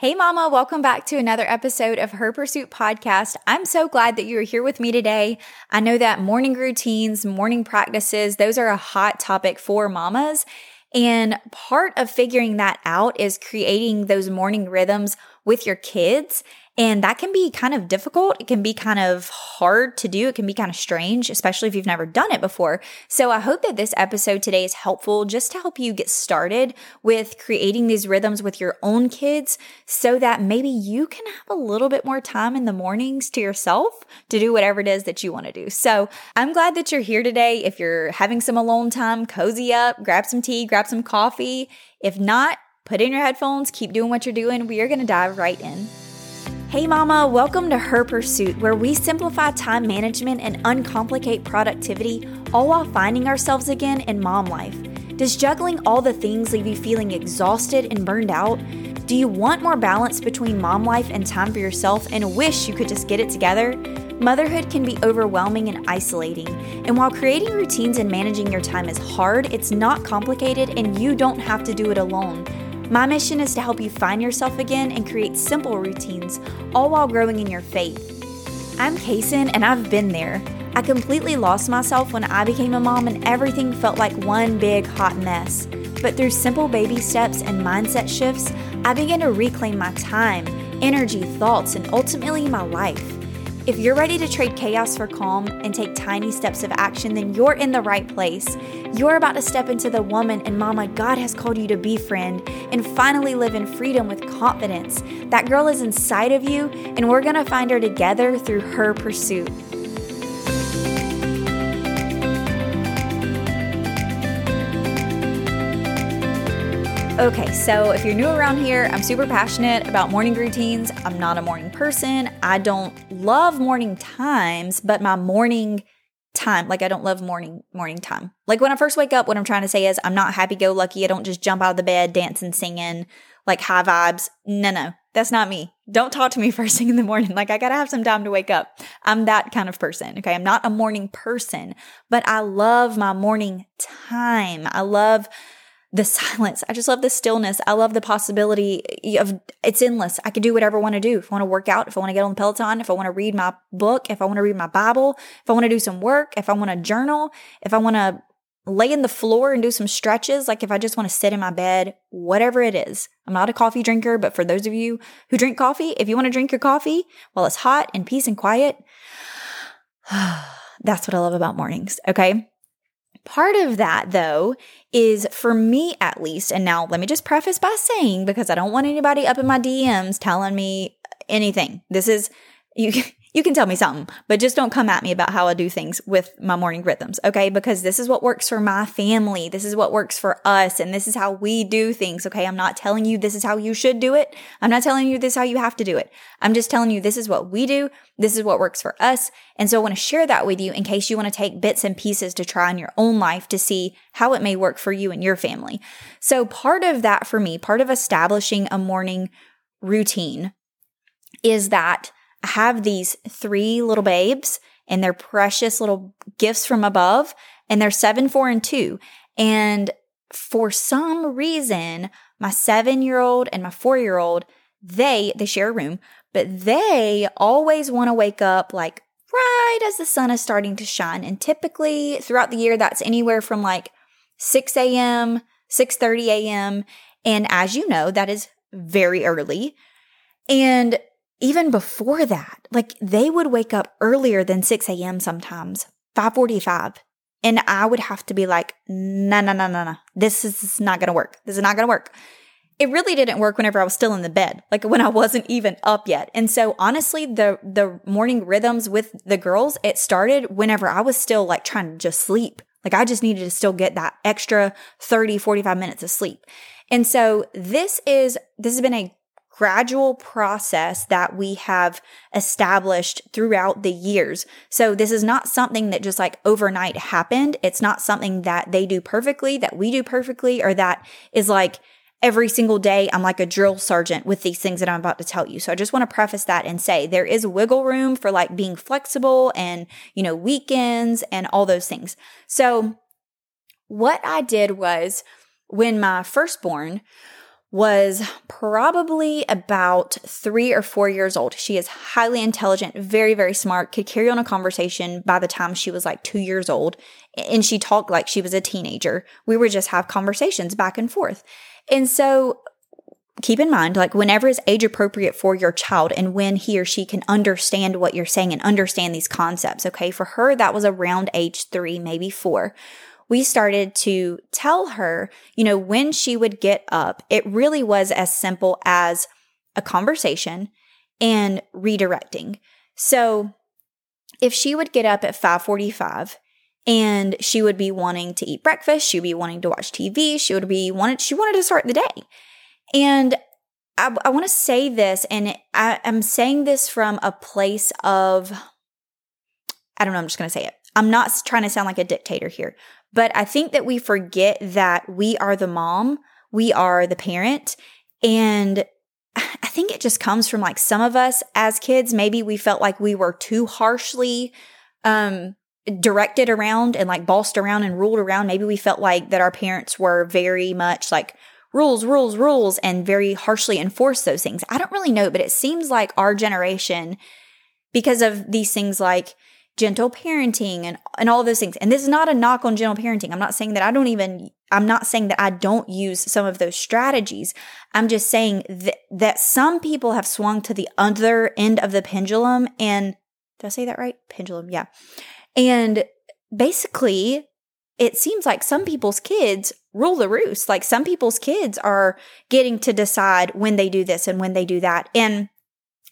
Hey, Mama, welcome back to another episode of Her Pursuit Podcast. I'm so glad that you are here with me today. I know that morning routines, morning practices, those are a hot topic for mamas. And part of figuring that out is creating those morning rhythms with your kids and that can be kind of difficult. It can be kind of hard to do. It can be kind of strange, especially if you've never done it before. So I hope that this episode today is helpful just to help you get started with creating these rhythms with your own kids so that maybe you can have a little bit more time in the mornings to yourself to do whatever it is that you want to do. So I'm glad that you're here today. If you're having some alone time, cozy up, grab some tea, grab some coffee. If not, put in your headphones, keep doing what you're doing. We are going to dive right in. Hey, Mama, welcome to Her Pursuit, where we simplify time management and uncomplicate productivity, all while finding ourselves again in mom life. Does juggling all the things leave you feeling exhausted and burned out? Do you want more balance between mom life and time for yourself and wish you could just get it together? Motherhood can be overwhelming and isolating, and while creating routines and managing your time is hard, it's not complicated and you don't have to do it alone. My mission is to help you find yourself again and create simple routines, all while growing in your faith. I'm Kaysen, and I've been there. I completely lost myself when I became a mom, and everything felt like one big hot mess. But through simple baby steps and mindset shifts, I began to reclaim my time, energy, thoughts, and ultimately my life. If you're ready to trade chaos for calm and take tiny steps of action, then you're in the right place. You're about to step into the woman and mama God has called you to be, friend, and finally live in freedom with confidence. That girl is inside of you, and we're gonna find her together through her pursuit. Okay, so if you're new around here, I'm super passionate about morning routines. I'm not a morning person. I don't love morning times, but my morning time, like I don't love morning morning time. Like when I first wake up, what I'm trying to say is I'm not happy go lucky. I don't just jump out of the bed dancing, singing, like high vibes. No, no. That's not me. Don't talk to me first thing in the morning. Like I got to have some time to wake up. I'm that kind of person. Okay. I'm not a morning person, but I love my morning time. I love the silence. I just love the stillness. I love the possibility of it's endless. I can do whatever I want to do. If I want to work out, if I want to get on the Peloton, if I want to read my book, if I want to read my Bible, if I want to do some work, if I want to journal, if I want to lay in the floor and do some stretches, like if I just want to sit in my bed, whatever it is. I'm not a coffee drinker, but for those of you who drink coffee, if you want to drink your coffee while it's hot and peace and quiet, that's what I love about mornings. Okay. Part of that, though, is for me at least, and now let me just preface by saying, because I don't want anybody up in my DMs telling me anything. This is, you, you can tell me something, but just don't come at me about how I do things with my morning rhythms, okay? Because this is what works for my family. This is what works for us, and this is how we do things, okay? I'm not telling you this is how you should do it. I'm not telling you this is how you have to do it. I'm just telling you this is what we do. This is what works for us. And so I want to share that with you in case you want to take bits and pieces to try in your own life to see how it may work for you and your family. So part of that for me, part of establishing a morning routine is that have these three little babes and they're precious little gifts from above and they're seven, four, and two. And for some reason, my seven year old and my four year old, they, they share a room, but they always want to wake up like right as the sun is starting to shine. And typically throughout the year, that's anywhere from like 6 a.m., 6:30 a.m. And as you know, that is very early. And even before that, like they would wake up earlier than 6 a.m. sometimes, 545. And I would have to be like, no, no, no, no, no. This is not going to work. This is not going to work. It really didn't work whenever I was still in the bed, like when I wasn't even up yet. And so honestly, the, the morning rhythms with the girls, it started whenever I was still like trying to just sleep. Like I just needed to still get that extra 30, 45 minutes of sleep. And so this is, this has been a gradual process that we have established throughout the years. So this is not something that just like overnight happened. It's not something that they do perfectly, that we do perfectly, or that is like every single day I'm like a drill sergeant with these things that I'm about to tell you. So I just want to preface that and say there is wiggle room for like being flexible and, you know, weekends and all those things. So what I did was when my firstborn was probably about three or four years old. She is highly intelligent, very, very smart, could carry on a conversation by the time she was like two years old. And she talked like she was a teenager. We would just have conversations back and forth. And so keep in mind, like whenever is age appropriate for your child and when he or she can understand what you're saying and understand these concepts. Okay. For her, that was around age three, maybe four we started to tell her, you know, when she would get up, it really was as simple as a conversation and redirecting. So if she would get up at 545 and she would be wanting to eat breakfast, she would be wanting to watch TV, she would be wanted she wanted to start the day. And I, I want to say this, and I, I'm saying this from a place of I don't know, I'm just going to say it. I'm not trying to sound like a dictator here, but I think that we forget that we are the mom, we are the parent. And I think it just comes from like some of us as kids, maybe we felt like we were too harshly um, directed around and like bossed around and ruled around. Maybe we felt like that our parents were very much like rules, rules, rules, and very harshly enforced those things. I don't really know, but it seems like our generation, because of these things like gentle parenting and and all those things. And this is not a knock on gentle parenting. I'm not saying that I don't even I'm not saying that I don't use some of those strategies. I'm just saying that that some people have swung to the other end of the pendulum and did I say that right? Pendulum, yeah. And basically it seems like some people's kids rule the roost. Like some people's kids are getting to decide when they do this and when they do that. And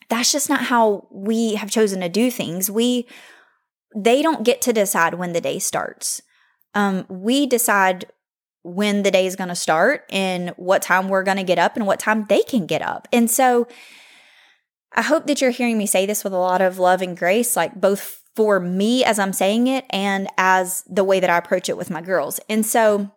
that's just not how we have chosen to do things. We they don't get to decide when the day starts. Um, we decide when the day is going to start and what time we're going to get up and what time they can get up. And so I hope that you're hearing me say this with a lot of love and grace, like both for me as I'm saying it and as the way that I approach it with my girls. And so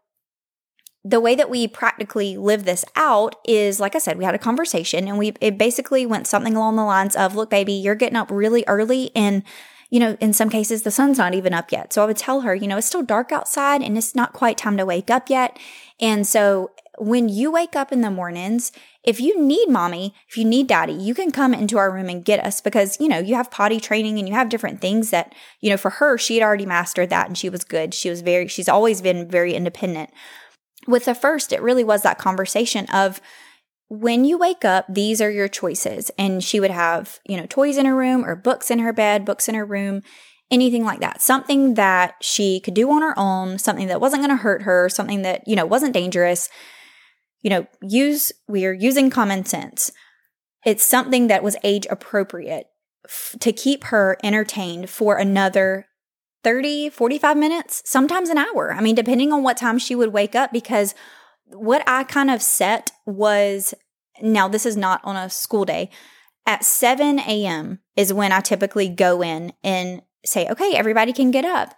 the way that we practically live this out is like I said, we had a conversation and we it basically went something along the lines of, look, baby, you're getting up really early and you know, in some cases, the sun's not even up yet. So I would tell her, you know, it's still dark outside and it's not quite time to wake up yet. And so when you wake up in the mornings, if you need mommy, if you need daddy, you can come into our room and get us because, you know, you have potty training and you have different things that, you know, for her, she had already mastered that and she was good. She was very, she's always been very independent. With the first, it really was that conversation of, when you wake up, these are your choices. And she would have, you know, toys in her room or books in her bed, books in her room, anything like that. Something that she could do on her own, something that wasn't going to hurt her, something that, you know, wasn't dangerous. You know, use, we are using common sense. It's something that was age appropriate f- to keep her entertained for another 30, 45 minutes, sometimes an hour. I mean, depending on what time she would wake up, because what I kind of set was now, this is not on a school day. At 7 a.m. is when I typically go in and say, okay, everybody can get up.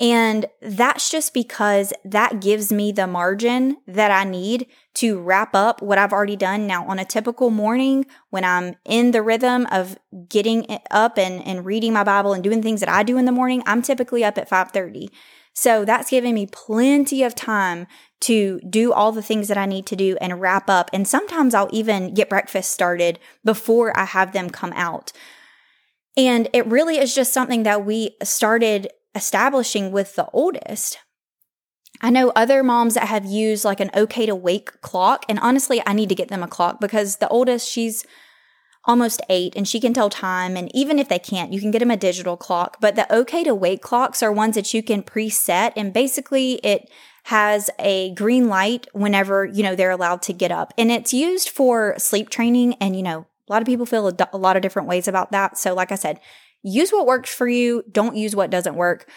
And that's just because that gives me the margin that I need to wrap up what I've already done. Now, on a typical morning, when I'm in the rhythm of getting up and, and reading my Bible and doing things that I do in the morning, I'm typically up at 5:30. So that's giving me plenty of time to do all the things that I need to do and wrap up. And sometimes I'll even get breakfast started before I have them come out. And it really is just something that we started establishing with the oldest. I know other moms that have used like an okay to wake clock. And honestly, I need to get them a clock because the oldest, she's almost eight and she can tell time. And even if they can't, you can get them a digital clock. But the okay to wake clocks are ones that you can preset. And basically, it has a green light whenever, you know, they're allowed to get up. And it's used for sleep training. And, you know, a lot of people feel a, a lot of different ways about that. So, like I said, use what works for you, don't use what doesn't work.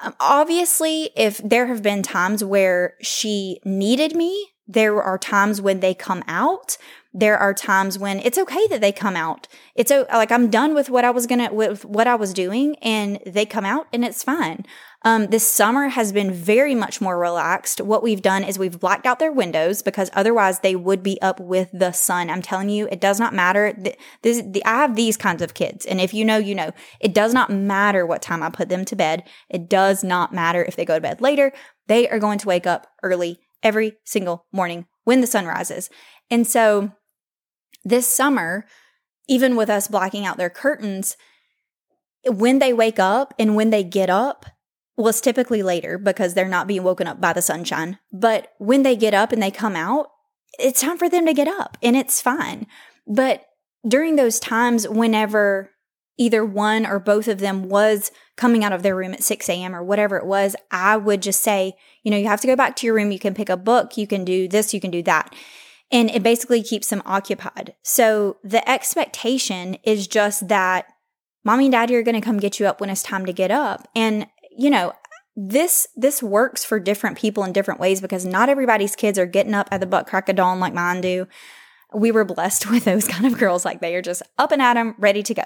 Um, obviously, if there have been times where she needed me, there are times when they come out there are times when it's okay that they come out. It's like I'm done with what I was gonna with what I was doing, and they come out, and it's fine. Um, this summer has been very much more relaxed. What we've done is we've blacked out their windows because otherwise they would be up with the sun. I'm telling you, it does not matter. This, the, I have these kinds of kids, and if you know, you know. It does not matter what time I put them to bed. It does not matter if they go to bed later. They are going to wake up early every single morning when the sun rises. And so this summer, even with us blacking out their curtains, when they wake up and when they get up, well, it's typically later because they're not being woken up by the sunshine. But when they get up and they come out, it's time for them to get up and it's fine. But during those times, whenever either one or both of them was coming out of their room at 6 a.m. or whatever it was, I would just say, you know, you have to go back to your room. You can pick a book. You can do this. You can do that. And it basically keeps them occupied. So the expectation is just that mommy and daddy are going to come get you up when it's time to get up. And, you know, this this works for different people in different ways because not everybody's kids are getting up at the butt crack of dawn like mine do. We were blessed with those kind of girls like they are just up and at them, ready to go.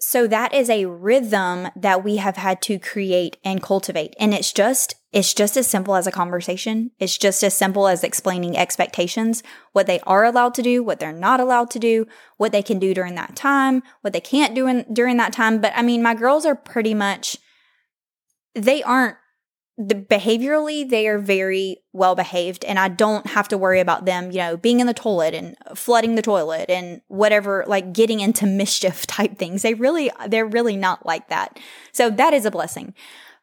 So that is a rhythm that we have had to create and cultivate. And it's just, it's just as simple as a conversation. It's just as simple as explaining expectations, what they are allowed to do, what they're not allowed to do, what they can do during that time, what they can't do in, during that time. But I mean, my girls are pretty much, they aren't the behaviorally they are very well behaved and i don't have to worry about them you know being in the toilet and flooding the toilet and whatever like getting into mischief type things they really they're really not like that so that is a blessing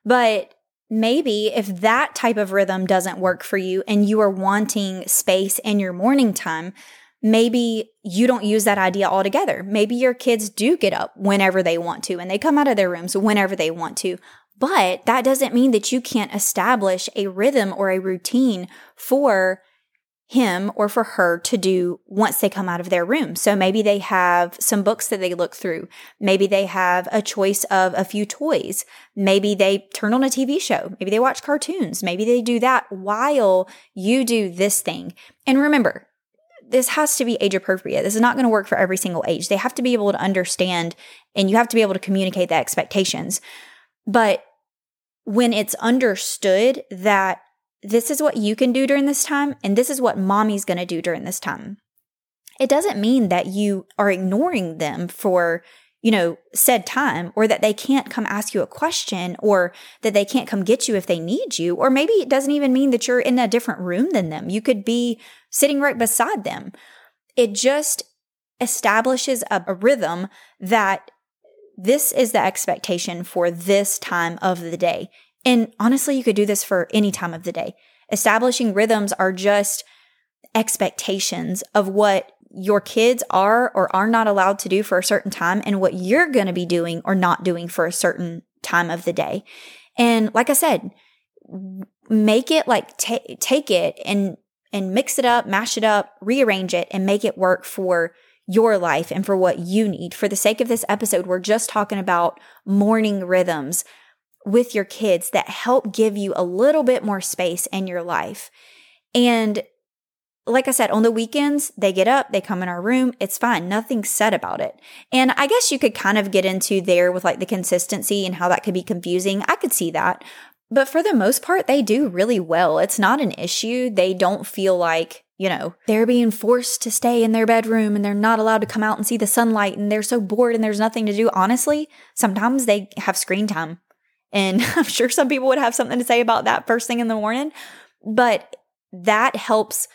but maybe if that type of rhythm doesn't work for you and you are wanting space in your morning time maybe you don't use that idea altogether. Maybe your kids do get up whenever they want to and they come out of their rooms whenever they want to. But that doesn't mean that you can't establish a rhythm or a routine for him or for her to do once they come out of their room. So maybe they have some books that they look through. Maybe they have a choice of a few toys. Maybe they turn on a TV show. Maybe they watch cartoons. Maybe they do that while you do this thing. And remember, this has to be age appropriate. This is not going to work for every single age. They have to be able to understand and you have to be able to communicate the expectations. But when it's understood that this is what you can do during this time and this is what mommy's going to do during this time, it doesn't mean that you are ignoring them for you know, said time, or that they can't come ask you a question, or that they can't come get you if they need you. Or maybe it doesn't even mean that you're in a different room than them. You could be sitting right beside them. It just establishes a, a rhythm that this is the expectation for this time of the day. And honestly, you could do this for any time of the day. Establishing rhythms are just expectations of what your kids are or are not allowed to do for a certain time and what you're going to be doing or not doing for a certain time of the day. And like I said, make it like t- take it and and mix it up, mash it up, rearrange it and make it work for your life and for what you need. For the sake of this episode, we're just talking about morning rhythms with your kids that help give you a little bit more space in your life. And like I said, on the weekends, they get up, they come in our room, it's fine. Nothing's said about it. And I guess you could kind of get into there with like the consistency and how that could be confusing. I could see that. But for the most part, they do really well. It's not an issue. They don't feel like, you know, they're being forced to stay in their bedroom and they're not allowed to come out and see the sunlight and they're so bored and there's nothing to do. Honestly, sometimes they have screen time. And I'm sure some people would have something to say about that first thing in the morning. But that helps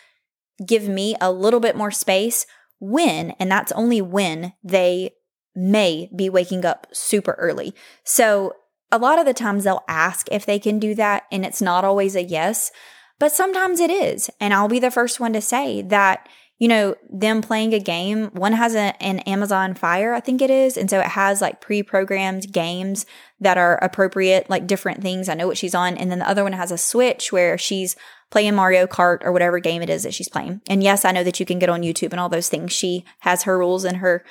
give me a little bit more space when, and that's only when they may be waking up super early. So a lot of the times they'll ask if they can do that, and it's not always a yes, but sometimes it is. And I'll be the first one to say that, you know, them playing a game, one has a, an Amazon Fire, I think it is. And so it has like pre programmed games that are appropriate, like different things. I know what she's on. And then the other one has a Switch where she's playing Mario Kart or whatever game it is that she's playing. And yes, I know that you can get on YouTube and all those things. She has her rules and her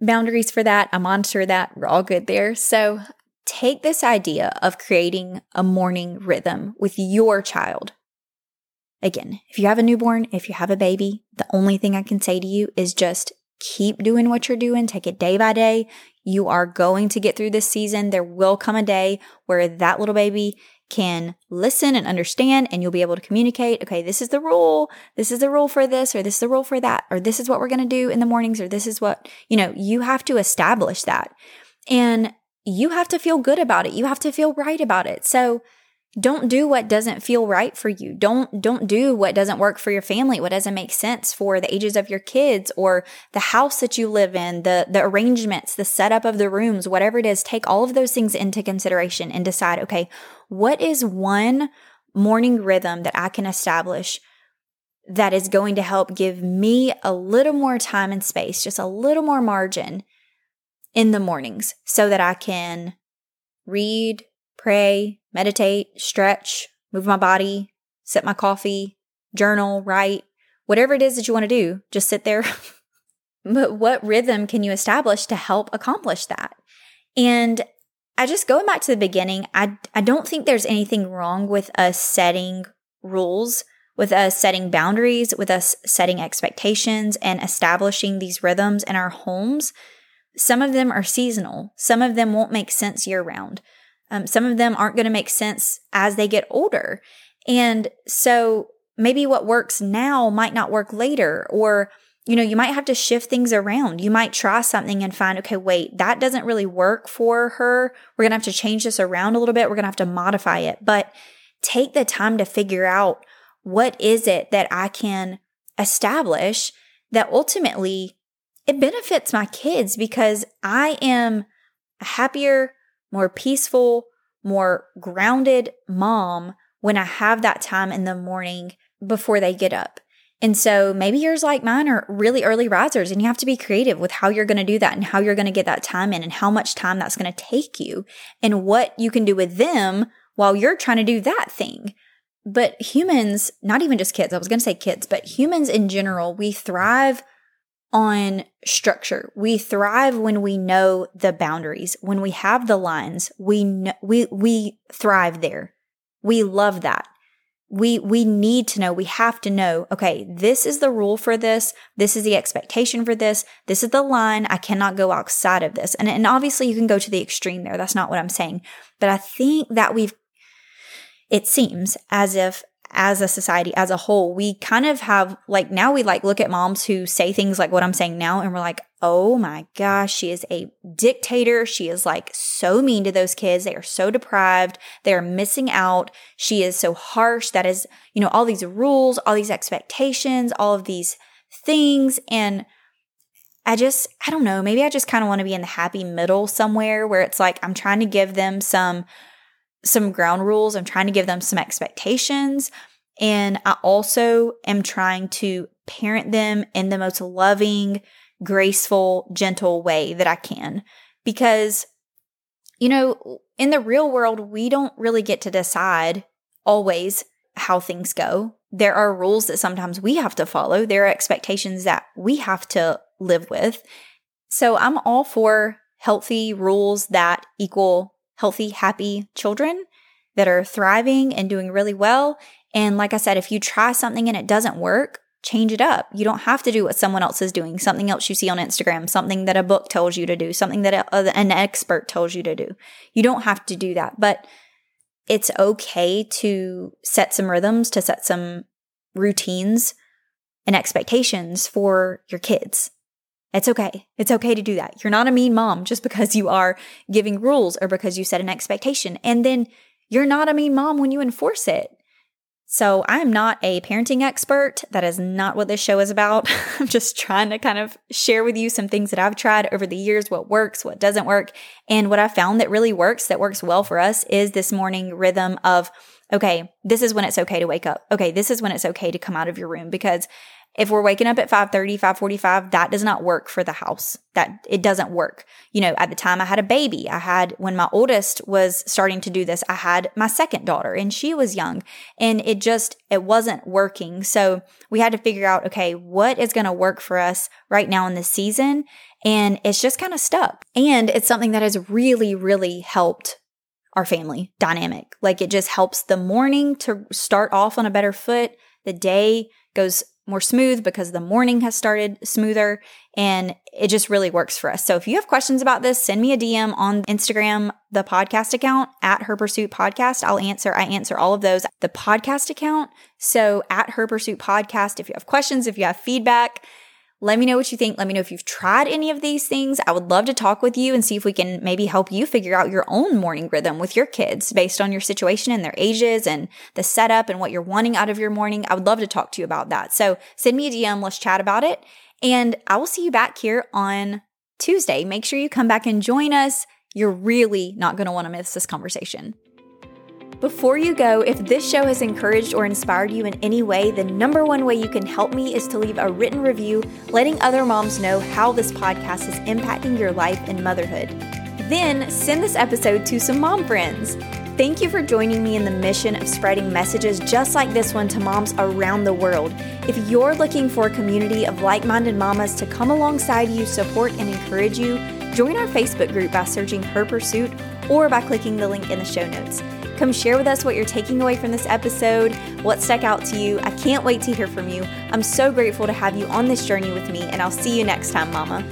boundaries for that. I monitor that. We're all good there. So take this idea of creating a morning rhythm with your child. Again, if you have a newborn, if you have a baby, the only thing I can say to you is just keep doing what you're doing, take it day by day. You are going to get through this season. There will come a day where that little baby can listen and understand and you'll be able to communicate okay this is the rule. This is the rule for this or this is the rule for that or this is what we're going to do in the mornings or this is what you know you have to establish that. And you have to feel good about it. You have to feel right about it. So don't do what doesn't feel right for you. Don't don't do what doesn't work for your family, what doesn't make sense for the ages of your kids or the house that you live in, the the arrangements, the setup of the rooms, whatever it is, take all of those things into consideration and decide, okay, what is one morning rhythm that I can establish that is going to help give me a little more time and space, just a little more margin in the mornings so that I can read, pray, meditate, stretch, move my body, sip my coffee, journal, write, whatever it is that you want to do, just sit there. but what rhythm can you establish to help accomplish that? And I just going back to the beginning, I I don't think there's anything wrong with us setting rules, with us setting boundaries, with us setting expectations and establishing these rhythms in our homes. Some of them are seasonal. Some of them won't make sense year round. Um, some of them aren't going to make sense as they get older. And so maybe what works now might not work later, or, you know, you might have to shift things around. You might try something and find, okay, wait, that doesn't really work for her. We're going to have to change this around a little bit. We're going to have to modify it. But take the time to figure out what is it that I can establish that ultimately it benefits my kids because I am a happier, more peaceful, more grounded mom when I have that time in the morning before they get up. And so maybe yours, like mine, are really early risers, and you have to be creative with how you're going to do that and how you're going to get that time in and how much time that's going to take you and what you can do with them while you're trying to do that thing. But humans, not even just kids, I was going to say kids, but humans in general, we thrive on structure. We thrive when we know the boundaries. When we have the lines, we know, we we thrive there. We love that. We we need to know, we have to know, okay, this is the rule for this, this is the expectation for this, this is the line. I cannot go outside of this. And and obviously you can go to the extreme there. That's not what I'm saying. But I think that we've it seems as if as a society as a whole we kind of have like now we like look at moms who say things like what i'm saying now and we're like oh my gosh she is a dictator. She is like so mean to those kids. They are so deprived. They are missing out. She is so harsh. That is you know all these rules all these expectations all of these things. And I just, I don't know, maybe I just kind of want to be in the happy middle somewhere where it's like I'm trying to give them some some ground rules. I'm trying to give them some expectations. And I also am trying to parent them in the most loving, graceful, gentle way that I can. Because, you know, in the real world, we don't really get to decide always how things go. There are rules that sometimes we have to follow, there are expectations that we have to live with. So I'm all for healthy rules that equal healthy, happy children that are thriving and doing really well. And like I said, if you try something and it doesn't work, change it up. You don't have to do what someone else is doing, something else you see on Instagram, something that a book tells you to do, something that a, uh, an expert tells you to do. You don't have to do that, but it's okay to set some rhythms, to set some routines and expectations for your kids. It's okay. It's okay to do that. You're not a mean mom just because you are giving rules or because you set an expectation. And then you're not a mean mom when you enforce it. So I'm not a parenting expert. That is not what this show is about. I'm just trying to kind of share with you some things that I've tried over the years, what works, what doesn't work. And what I found that really works, that works well for us is this morning rhythm of, okay, this is when it's okay to wake up. Okay, this is when it's okay to come out of your room because if we're waking up at 5:30, 5:45, that does not work for the house. That it doesn't work. You know, at the time I had a baby. I had when my oldest was starting to do this, I had my second daughter and she was young and it just it wasn't working. So, we had to figure out okay, what is going to work for us right now in this season? And it's just kind of stuck. And it's something that has really really helped our family dynamic. Like it just helps the morning to start off on a better foot. The day goes more smooth because the morning has started smoother and it just really works for us. So if you have questions about this, send me a DM on Instagram, the podcast account at Her Pursuit Podcast. I'll answer. I answer all of those. The podcast account. So at Her Pursuit Podcast, if you have questions, if you have feedback, Let me know what you think. Let me know if you've tried any of these things. I would love to talk with you and see if we can maybe help you figure out your own morning rhythm with your kids based on your situation and their ages and the setup and what you're wanting out of your morning. I would love to talk to you about that. So send me a DM. Let's chat about it. And I will see you back here on Tuesday. Make sure you come back and join us. You're really not going to want to miss this conversation. Before you go, if this show has encouraged or inspired you in any way, the number one way you can help me is to leave a written review letting other moms know how this podcast is impacting your life and motherhood. Then send this episode to some mom friends. Thank you for joining me in the mission of spreading messages just like this one to moms around the world. If you're looking for a community of like minded mamas to come alongside you, support, and encourage you, join our Facebook group by searching Her Pursuit or by clicking the link in the show notes. Come share with us what you're taking away from this episode, what stuck out to you. I can't wait to hear from you. I'm so grateful to have you on this journey with me, and I'll see you next time, Mama.